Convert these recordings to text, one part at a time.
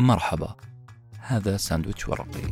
مرحبا. هذا ساندويتش ورقي.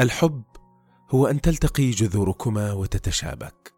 الحب هو أن تلتقي جذوركما وتتشابك.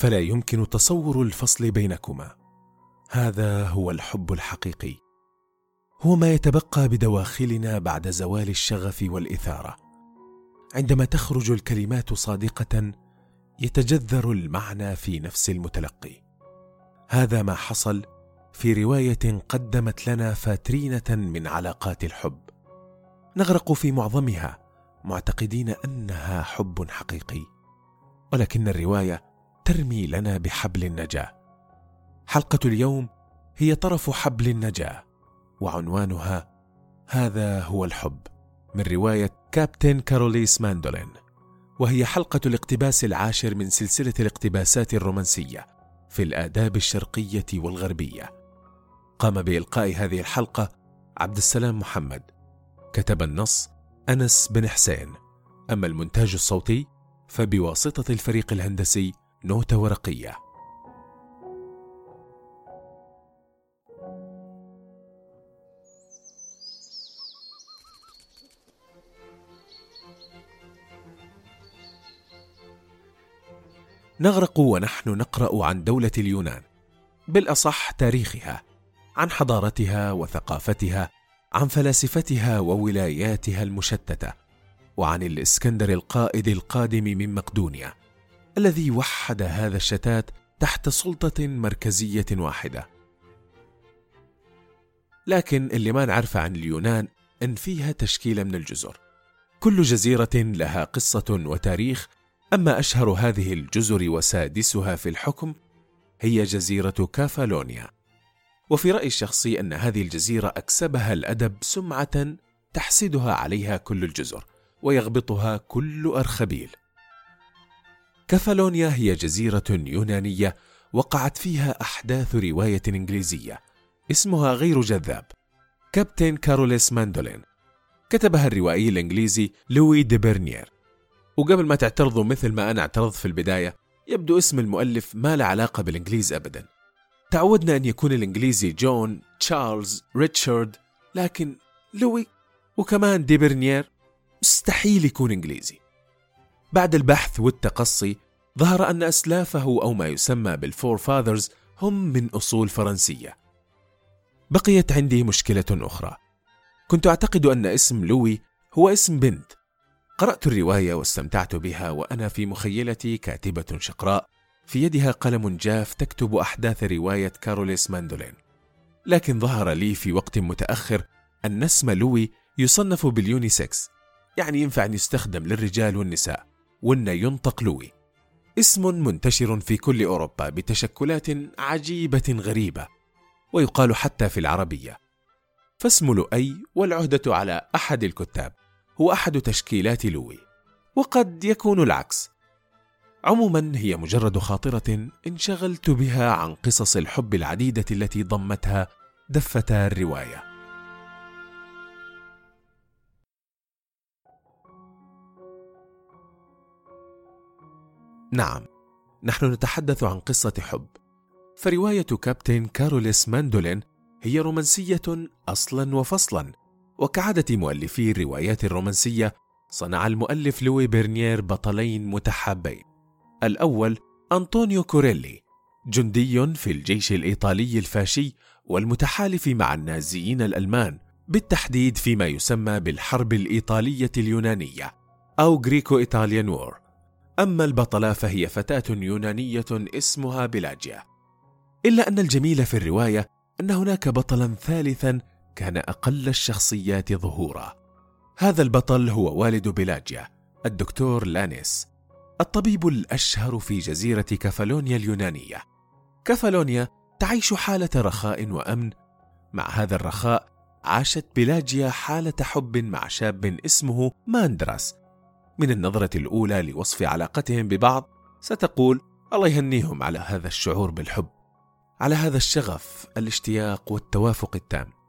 فلا يمكن تصور الفصل بينكما. هذا هو الحب الحقيقي. هو ما يتبقى بدواخلنا بعد زوال الشغف والإثارة. عندما تخرج الكلمات صادقة يتجذر المعنى في نفس المتلقي. هذا ما حصل في رواية قدمت لنا فاترينة من علاقات الحب. نغرق في معظمها معتقدين أنها حب حقيقي ولكن الرواية ترمي لنا بحبل النجاة. حلقة اليوم هي طرف حبل النجاة وعنوانها هذا هو الحب من رواية كابتن كاروليس ماندولين. وهي حلقة الاقتباس العاشر من سلسلة الاقتباسات الرومانسية في الآداب الشرقية والغربية. قام بإلقاء هذه الحلقة عبد السلام محمد. كتب النص أنس بن حسين. أما المونتاج الصوتي فبواسطة الفريق الهندسي نوتة ورقية. نغرق ونحن نقرأ عن دولة اليونان بالأصح تاريخها عن حضارتها وثقافتها عن فلاسفتها وولاياتها المشتتة وعن الإسكندر القائد القادم من مقدونيا الذي وحد هذا الشتات تحت سلطة مركزية واحدة. لكن اللي ما نعرفه عن اليونان إن فيها تشكيلة من الجزر. كل جزيرة لها قصة وتاريخ أما أشهر هذه الجزر وسادسها في الحكم هي جزيرة كافالونيا. وفي رأيي الشخصي أن هذه الجزيرة أكسبها الأدب سمعة تحسدها عليها كل الجزر ويغبطها كل أرخبيل. كافالونيا هي جزيرة يونانية وقعت فيها أحداث رواية إنجليزية اسمها غير جذاب Captain Corelli's Mandolin. كتبها الروائي الإنجليزي لوي دي برنير وقبل ما تعترضوا مثل ما أنا اعترضت في البداية يبدو اسم المؤلف ما له علاقة بالإنجليز أبدا. تعودنا أن يكون الإنجليزي جون، تشارلز، ريتشارد لكن لوي وكمان ديبرنيير مستحيل يكون إنجليزي. بعد البحث والتقصي ظهر أن أسلافه أو ما يسمى بال forefathers هم من أصول فرنسية. بقيت عندي مشكلة أخرى. كنت أعتقد أن اسم لوي هو اسم بنت. قرأت الرواية واستمتعت بها وأنا في مخيلتي كاتبة شقراء. في يدها قلم جاف تكتب أحداث رواية Corelli's Mandolin. لكن ظهر لي في وقت متأخر أن اسم لوي يصنف بال unisex. يعني ينفع أن يستخدم للرجال والنساء وأن ينطق لوي. اسم منتشر في كل أوروبا بتشكلات عجيبة غريبة ويقال حتى في العربية. فاسم لؤي والعهدة على أحد الكتاب. هو أحد تشكيلات لوي وقد يكون العكس. عموما هي مجرد خاطرة انشغلت بها عن قصص الحب العديدة التي ضمتها دفتا الرواية. نعم نحن نتحدث عن قصة حب. فرواية Captain Corelli's Mandolin هي رومانسية أصلا وفصلا وكعادة مؤلفي الروايات الرومانسية صنع المؤلف لوي بيرنيير بطلين متحابين. الأول أنطونيو كوريلي جندي في الجيش الإيطالي الفاشي والمتحالف مع النازيين الألمان بالتحديد فيما يسمى بالحرب الإيطالية اليونانية أو غريكو إيطاليان وور أما البطلة فهي فتاة يونانية اسمها بلاجيا إلا أن الجميل في الرواية أن هناك بطلا ثالثا كان أقل الشخصيات ظهورا. هذا البطل هو والد بيلاجيا الدكتور لانيس الطبيب الأشهر في جزيرة كفالونيا اليونانية. كفالونيا تعيش حالة رخاء وأمن. مع هذا الرخاء عاشت بيلاجيا حالة حب مع شاب اسمه ماندراس. من النظرة الأولى لوصف علاقتهم ببعض ستقول الله يهنيهم على هذا الشعور بالحب على هذا الشغف الاشتياق والتوافق التام.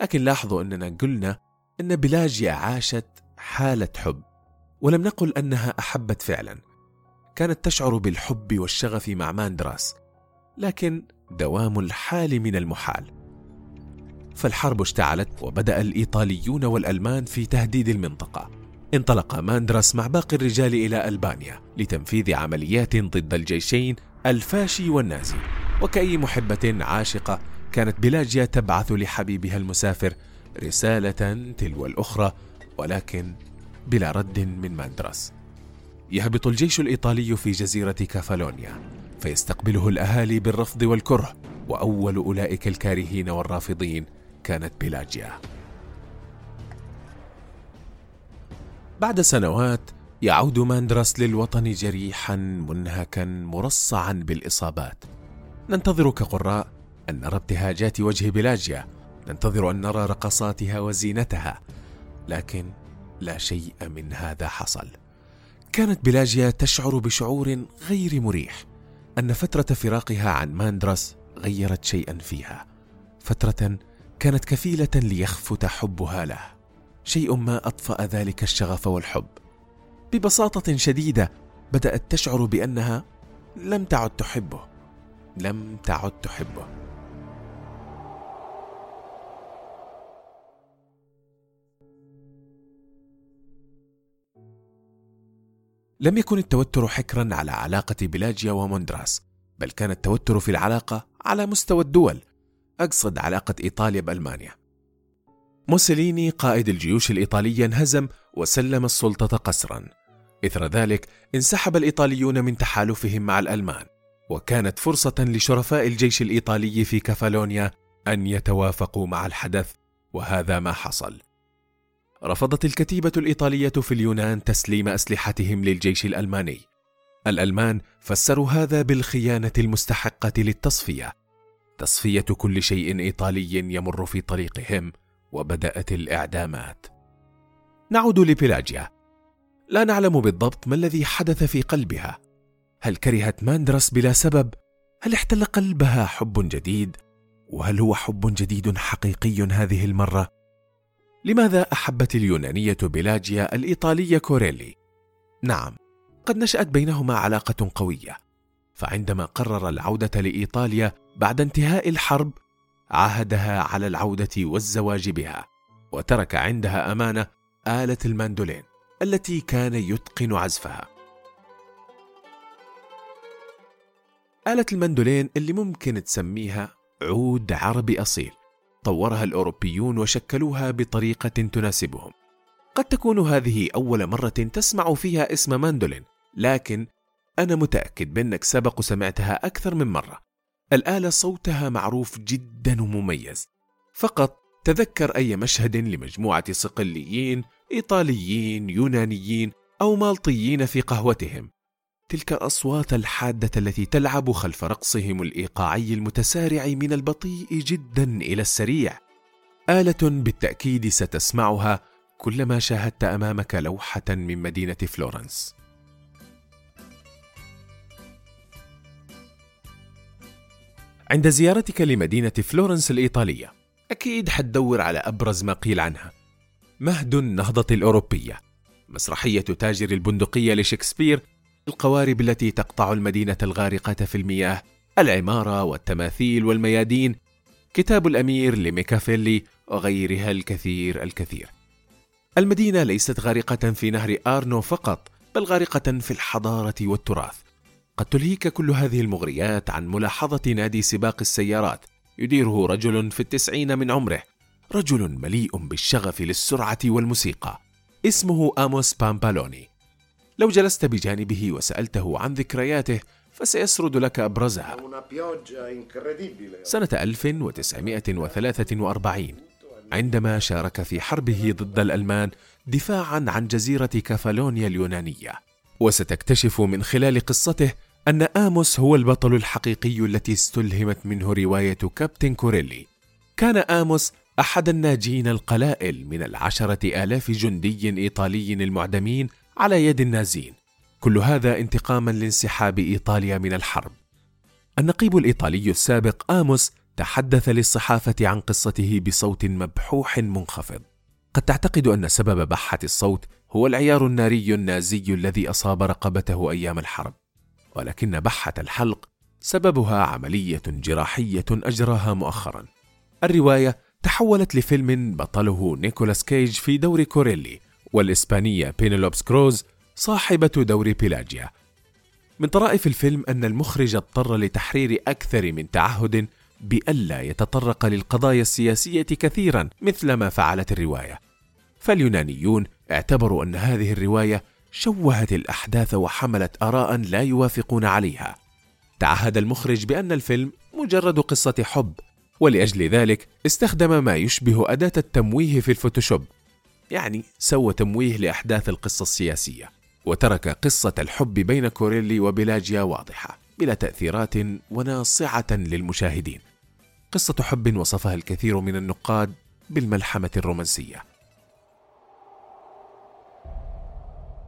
لكن لاحظوا أننا قلنا أن بلاجيا عاشت حالة حب ولم نقل أنها أحبت فعلا. كانت تشعر بالحب والشغف مع ماندراس لكن دوام الحال من المحال. فالحرب اشتعلت وبدأ الإيطاليون والألمان في تهديد المنطقة. انطلق ماندراس مع باقي الرجال إلى ألبانيا لتنفيذ عمليات ضد الجيشين الفاشي والنازي وكأي محبة عاشقة كانت بلاجيا تبعث لحبيبها المسافر رسالة تلو الأخرى ولكن بلا رد من ماندراس يهبط الجيش الإيطالي في جزيرة كافالونيا فيستقبله الأهالي بالرفض والكره وأول أولئك الكارهين والرافضين كانت بلاجيا. بعد سنوات يعود ماندراس للوطن جريحا منهكا مرصعا بالإصابات. ننتظر كقراء أن نرى ابتهاجات وجه بلاجيا ننتظر أن نرى رقصاتها وزينتها لكن لا شيء من هذا حصل. كانت بلاجيا تشعر بشعور غير مريح أن فترة فراقها عن ماندراس غيرت شيئا فيها. فترة كانت كفيلة ليخفت حبها له. شيء ما أطفأ ذلك الشغف والحب. ببساطة شديدة بدأت تشعر بأنها لم تعد تحبه. لم تعد تحبه. لم يكن التوتر حكرا على علاقة بلاجيا وموندراس بل كان التوتر في العلاقة على مستوى الدول أقصد علاقة إيطاليا بألمانيا. موسوليني قائد الجيوش الإيطالية انهزم وسلم السلطة قسرا. إثر ذلك انسحب الإيطاليون من تحالفهم مع الألمان وكانت فرصة لشرفاء الجيش الإيطالي في كفالونيا أن يتوافقوا مع الحدث وهذا ما حصل. رفضت الكتيبة الإيطالية في اليونان تسليم أسلحتهم للجيش الألماني. الألمان فسروا هذا بالخيانة المستحقة للتصفية. تصفية كل شيء إيطالي يمر في طريقهم وبدأت الإعدامات. نعود لبيلاجيا. لا نعلم بالضبط ما الذي حدث في قلبها. هل كرهت ماندرس بلا سبب؟ هل احتل قلبها حب جديد؟ وهل هو حب جديد حقيقي هذه المرة؟ لماذا أحبت اليونانية بلاجيا الإيطالية كوريلي؟ نعم قد نشأت بينهما علاقة قوية فعندما قرر العودة لإيطاليا بعد انتهاء الحرب عاهدها على العودة والزواج بها وترك عندها أمانة آلة الماندولين التي كان يتقن عزفها. آلة المندولين اللي ممكن تسميها عود عربي أصيل. طورها الأوروبيون وشكلوها بطريقة تناسبهم. قد تكون هذه أول مرة تسمع فيها اسم ماندولين لكن أنا متأكد بأنك سبق وسمعتها أكثر من مرة. الآلة صوتها معروف جدا ومميز. فقط تذكر أي مشهد لمجموعة صقليين إيطاليين يونانيين أو مالطيين في قهوتهم. تلك الأصوات الحادة التي تلعب خلف رقصهم الإيقاعي المتسارع من البطيء جدا إلى السريع. آلة بالتأكيد ستسمعها كلما شاهدت أمامك لوحة من مدينة فلورنس. عند زيارتك لمدينة فلورنس الإيطالية أكيد حتدور على أبرز ما قيل عنها. مهد النهضة الأوروبية مسرحية تاجر البندقية لشكسبير القوارب التي تقطع المدينة الغارقة في المياه العمارة والتماثيل والميادين كتاب الأمير لميكافيلي وغيرها الكثير الكثير. المدينة ليست غارقة في نهر آرنو فقط بل غارقة في الحضارة والتراث. قد تلهيك كل هذه المغريات عن ملاحظة نادي سباق السيارات يديره رجل في التسعين من عمره رجل مليء بالشغف للسرعة والموسيقى اسمه آموس بامبالوني. لو جلست بجانبه وسألته عن ذكرياته فسيسرد لك أبرزها. سنة 1943 عندما شارك في حربه ضد الألمان دفاعا عن جزيرة كافالونيا اليونانية. وستكتشف من خلال قصته أن آموس هو البطل الحقيقي التي استلهمت منه رواية كابتن كوريلي. كان آموس أحد الناجين القلائل من العشرة آلاف جندي إيطالي المعدمين على يد النازين كل هذا انتقاما لانسحاب إيطاليا من الحرب. النقيب الإيطالي السابق آموس تحدث للصحافة عن قصته بصوت مبحوح منخفض. قد تعتقد أن سبب بحة الصوت هو العيار الناري النازي الذي أصاب رقبته أيام الحرب. ولكن بحة الحلق سببها عملية جراحية أجراها مؤخرا. الرواية تحولت لفيلم بطله نيكولاس كيج في دور كوريلي والإسبانية بينيلوبس كروز صاحبة دور بيلاجيا. من طرائف الفيلم أن المخرج اضطر لتحرير أكثر من تعهد بألا يتطرق للقضايا السياسية كثيرا مثل ما فعلت الرواية. فاليونانيون اعتبروا أن هذه الرواية شوهت الأحداث وحملت آراء لا يوافقون عليها. تعهد المخرج بأن الفيلم مجرد قصة حب ولأجل ذلك استخدم ما يشبه أداة التمويه في الفوتوشوب. يعني سوى تمويه لأحداث القصة السياسية وترك قصة الحب بين كوريلي وبيلاجيا واضحة بلا تأثيرات وناصعة للمشاهدين. قصة حب وصفها الكثير من النقاد بالملحمة الرومانسية.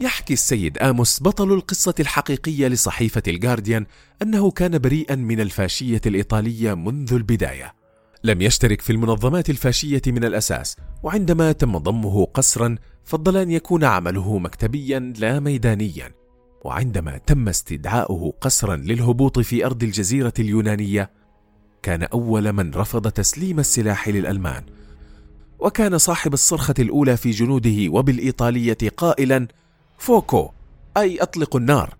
يحكي السيد آموس بطل القصة الحقيقية لصحيفة الجارديان أنه كان بريئا من الفاشية الإيطالية منذ البداية. لم يشترك في المنظمات الفاشية من الأساس وعندما تم ضمه قسرا فضل أن يكون عمله مكتبيا لا ميدانيا. وعندما تم استدعاؤه قسرا للهبوط في أرض الجزيرة اليونانية كان أول من رفض تسليم السلاح للألمان. وكان صاحب الصرخة الأولى في جنوده وبالإيطالية قائلا فوكو أي أطلقوا النار.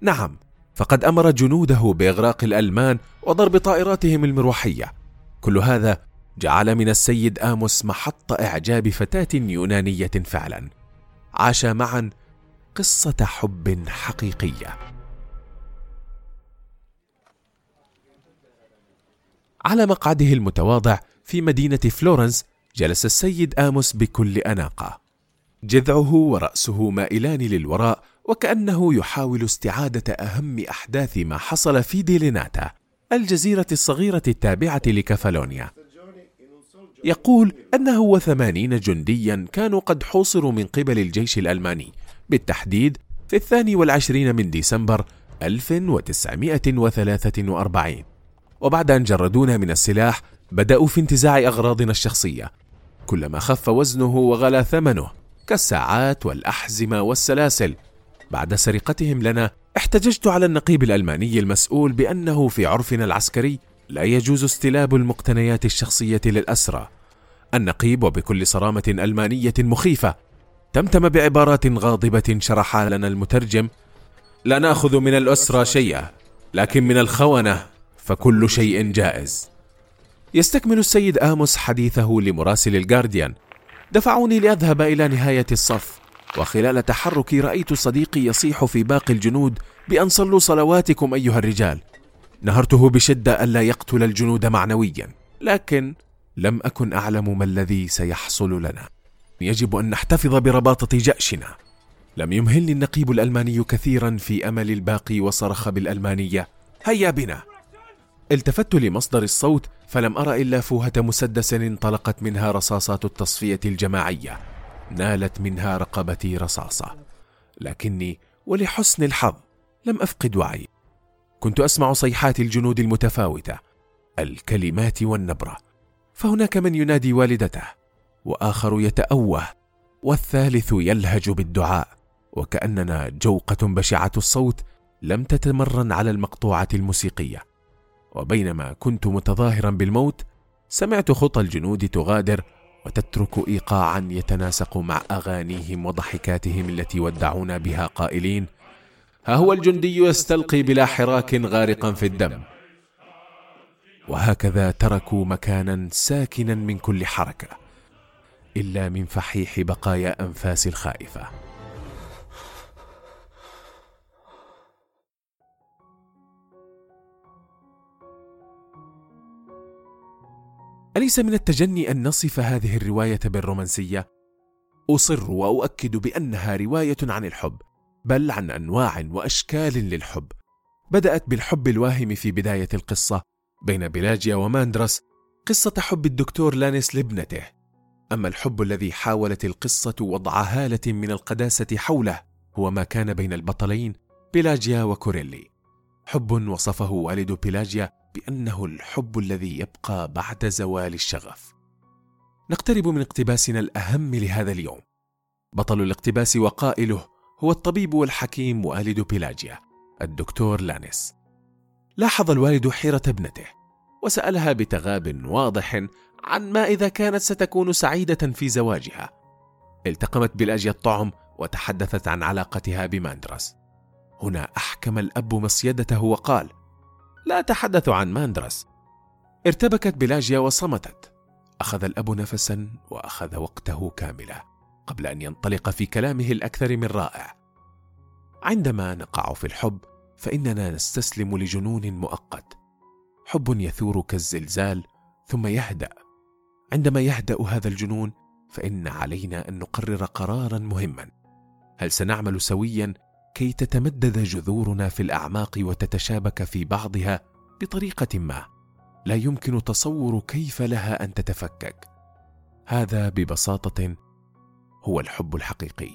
نعم. فقد أمر جنوده بإغراق الألمان وضرب طائراتهم المروحية. كل هذا جعل من السيد آموس محط إعجاب فتاة يونانية فعلا. عاش معا قصة حب حقيقية. على مقعده المتواضع في مدينة فلورنس جلس السيد آموس بكل أناقة. جذعه ورأسه مائلان للوراء وكأنه يحاول استعادة أهم أحداث ما حصل في ديليناتا. الجزيرة الصغيرة التابعة لكفالونيا يقول أنه وثمانين جنديا كانوا قد حوصروا من قبل الجيش الألماني بالتحديد في الثاني والعشرين من ديسمبر 1943 وبعد أن جردونا من السلاح بدأوا في انتزاع أغراضنا الشخصية. كلما خف وزنه وغلا ثمنه كالساعات والأحزمة والسلاسل. بعد سرقتهم لنا احتججت على النقيب الألماني المسؤول بأنه في عرفنا العسكري لا يجوز استلاب المقتنيات الشخصية للأسرى. النقيب وبكل صرامة ألمانية مخيفة تمتم بعبارات غاضبة شرحها لنا المترجم لا نأخذ من الأسرى شيئا لكن من الخونة فكل شيء جائز. يستكمل السيد آموس حديثه لمراسل الجارديان دفعوني لأذهب إلى نهاية الصف وخلال تحركي رأيت صديقي يصيح في باقي الجنود بأن صلوا صلواتكم أيها الرجال. نهرته بشدة ألا يقتل الجنود معنويا لكن لم أكن أعلم ما الذي سيحصل لنا. يجب أن نحتفظ برباطة جأشنا. لم يمهلني النقيب الألماني كثيرا في أمل الباقي وصرخ بالألمانية. هيا بنا. التفت لمصدر الصوت فلم أرى إلا فوهة مسدس انطلقت منها رصاصات التصفية الجماعية. نالت منها رقبتي رصاصة. لكني ولحسن الحظ لم أفقد وعي. كنت أسمع صيحات الجنود المتفاوتة الكلمات والنبرة. فهناك من ينادي والدته وآخر يتأوه والثالث يلهج بالدعاء. وكأننا جوقة بشعة الصوت لم تتمرن على المقطوعة الموسيقية. وبينما كنت متظاهرا بالموت سمعت خطى الجنود تغادر وتترك ايقاعا يتناسق مع أغانيهم وضحكاتهم التي ودعونا بها قائلين ها هو الجندي يستلقي بلا حراك غارقا في الدم. وهكذا تركوا مكانا ساكنا من كل حركة إلا من فحيح بقايا أنفاس الخائفة. أليس من التجني أن نصف هذه الرواية بالرومانسية؟ أصر وأؤكد بأنها رواية عن الحب، بل عن أنواع وأشكال للحب. بدأت بالحب الواهم في بداية القصة بين بيلاجيا وماندرس، قصة حب الدكتور لانيس لابنته. أما الحب الذي حاولت القصة وضع هالة من القداسة حوله هو ما كان بين البطلين بيلاجيا وكوريلي. حب وصفه والد بيلاجيا بأنه الحب الذي يبقى بعد زوال الشغف. نقترب من اقتباسنا الأهم لهذا اليوم. بطل الاقتباس وقائله هو الطبيب والحكيم والد بيلاجيا الدكتور لانيس. لاحظ الوالد حيرة ابنته وسألها بتغاب واضح عن ما إذا كانت ستكون سعيدة في زواجها. التقمت بلاجيا الطعم وتحدثت عن علاقتها بماندرس. هنا أحكم الأب مصيدته وقال لا أتحدث عن ماندرس. ارتبكت بلاجيا وصمتت. أخذ الأب نفسا وأخذ وقته كاملا قبل أن ينطلق في كلامه الأكثر من رائع. عندما نقع في الحب فإننا نستسلم لجنون مؤقت. حب يثور كالزلزال ثم يهدأ. عندما يهدأ هذا الجنون فإن علينا أن نقرر قرارا مهما. هل سنعمل سويا كي تتمدد جذورنا في الأعماق وتتشابك في بعضها بطريقة ما. لا يمكن تصور كيف لها أن تتفكك. هذا ببساطة هو الحب الحقيقي.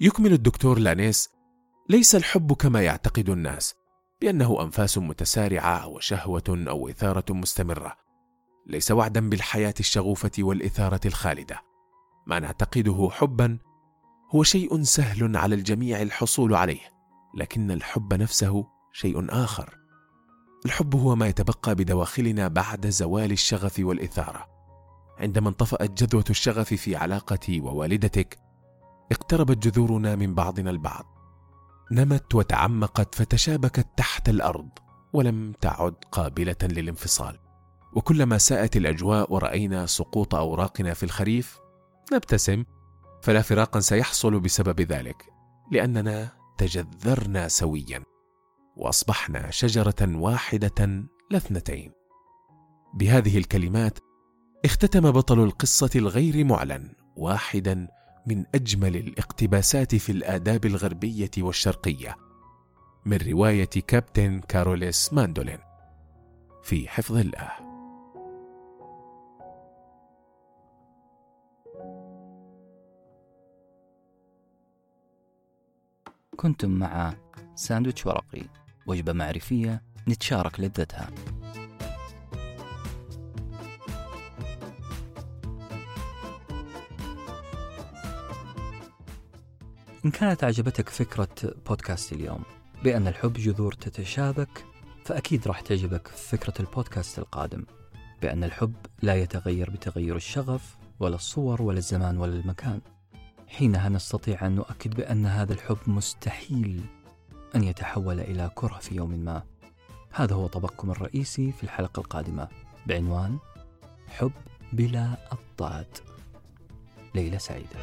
يكمل الدكتور لانيس ليس الحب كما يعتقد الناس بأنه أنفاس متسارعة وشهوة أو إثارة مستمرة. ليس وعدا بالحياة الشغوفة والإثارة الخالدة. ما نعتقده حبا هو شيء سهل على الجميع الحصول عليه لكن الحب نفسه شيء آخر. الحب هو ما يتبقى بدواخلنا بعد زوال الشغف والإثارة. عندما انطفأت جذوة الشغف في علاقتي ووالدتك اقتربت جذورنا من بعضنا البعض. نمت وتعمقت فتشابكت تحت الأرض ولم تعد قابلة للانفصال. وكلما ساءت الأجواء ورأينا سقوط أوراقنا في الخريف نبتسم فلا فراقا سيحصل بسبب ذلك لأننا تجذرنا سويا وأصبحنا شجرة واحدة لا اثنتين بهذه الكلمات اختتم بطل القصة الغير معلن واحدا من أجمل الاقتباسات في الآداب الغربية والشرقية من رواية كابتن كاروليس ماندولين. في حفظ الله. كنتم مع ساندويتش ورقي. وجبة معرفية نتشارك لذتها. إن كانت عجبتك فكرة بودكاست اليوم بأن الحب جذور تتشابك فأكيد راح تعجبك فكرة البودكاست القادم. بأن الحب لا يتغير بتغير الشغف ولا الصور ولا الزمان ولا المكان. حينها نستطيع أن نؤكد بأن هذا الحب مستحيل أن يتحول إلى كره في يوم ما. هذا هو طبقكم الرئيسي في الحلقة القادمة. بعنوان حب بلا الضاد ليلة سعيدة.